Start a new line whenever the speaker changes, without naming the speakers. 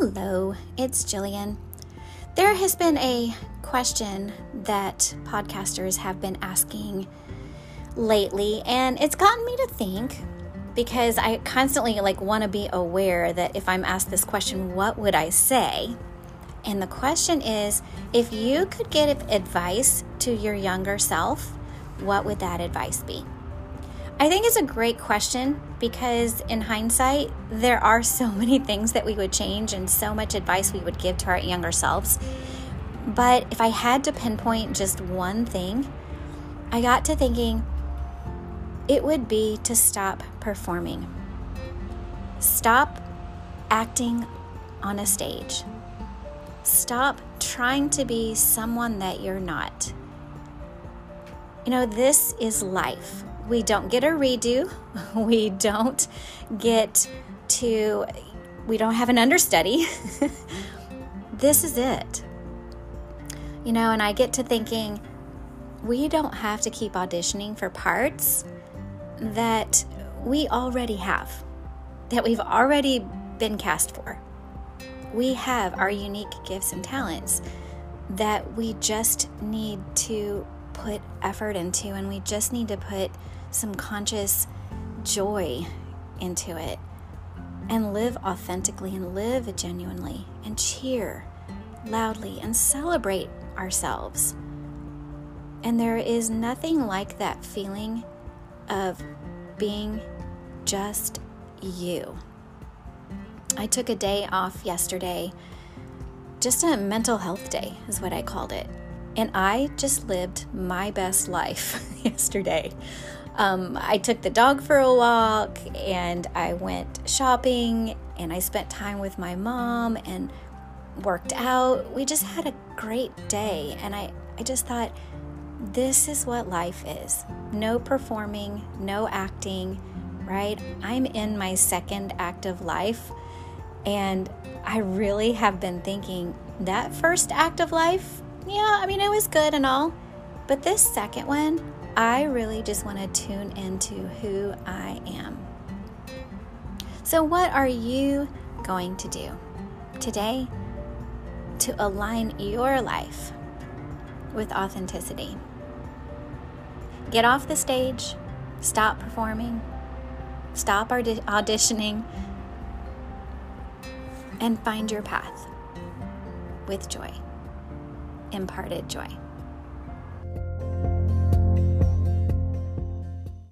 Hello, it's Jillian. There has been a question that podcasters have been asking lately, and it's gotten me to think because I constantly like want to be aware that if I'm asked this question, what would I say? And the question is if you could give advice to your younger self, what would that advice be? I think it's a great question because, in hindsight, there are so many things that we would change and so much advice we would give to our younger selves. But if I had to pinpoint just one thing, I got to thinking it would be to stop performing. Stop acting on a stage. Stop trying to be someone that you're not. You know, this is life we don't get a redo. We don't get to, we don't have an understudy. this is it. You know, and I get to thinking, we don't have to keep auditioning for parts that we already have, that we've already been cast for. We have our unique gifts and talents that we just need to put effort into, and we just need to put some conscious joy into it and live authentically and live genuinely and cheer loudly and celebrate ourselves. And there is nothing like that feeling of being just you. I took a day off yesterday, just a mental health day is what I called it. And I just lived my best life yesterday. Um, I took the dog for a walk and I went shopping and I spent time with my mom and worked out. We just had a great day. And I, I just thought, this is what life is no performing, no acting, right? I'm in my second act of life. And I really have been thinking that first act of life, yeah, I mean, it was good and all. But this second one, I really just want to tune into who I am. So, what are you going to do today to align your life with authenticity? Get off the stage, stop performing, stop auditioning, and find your path with joy, imparted joy.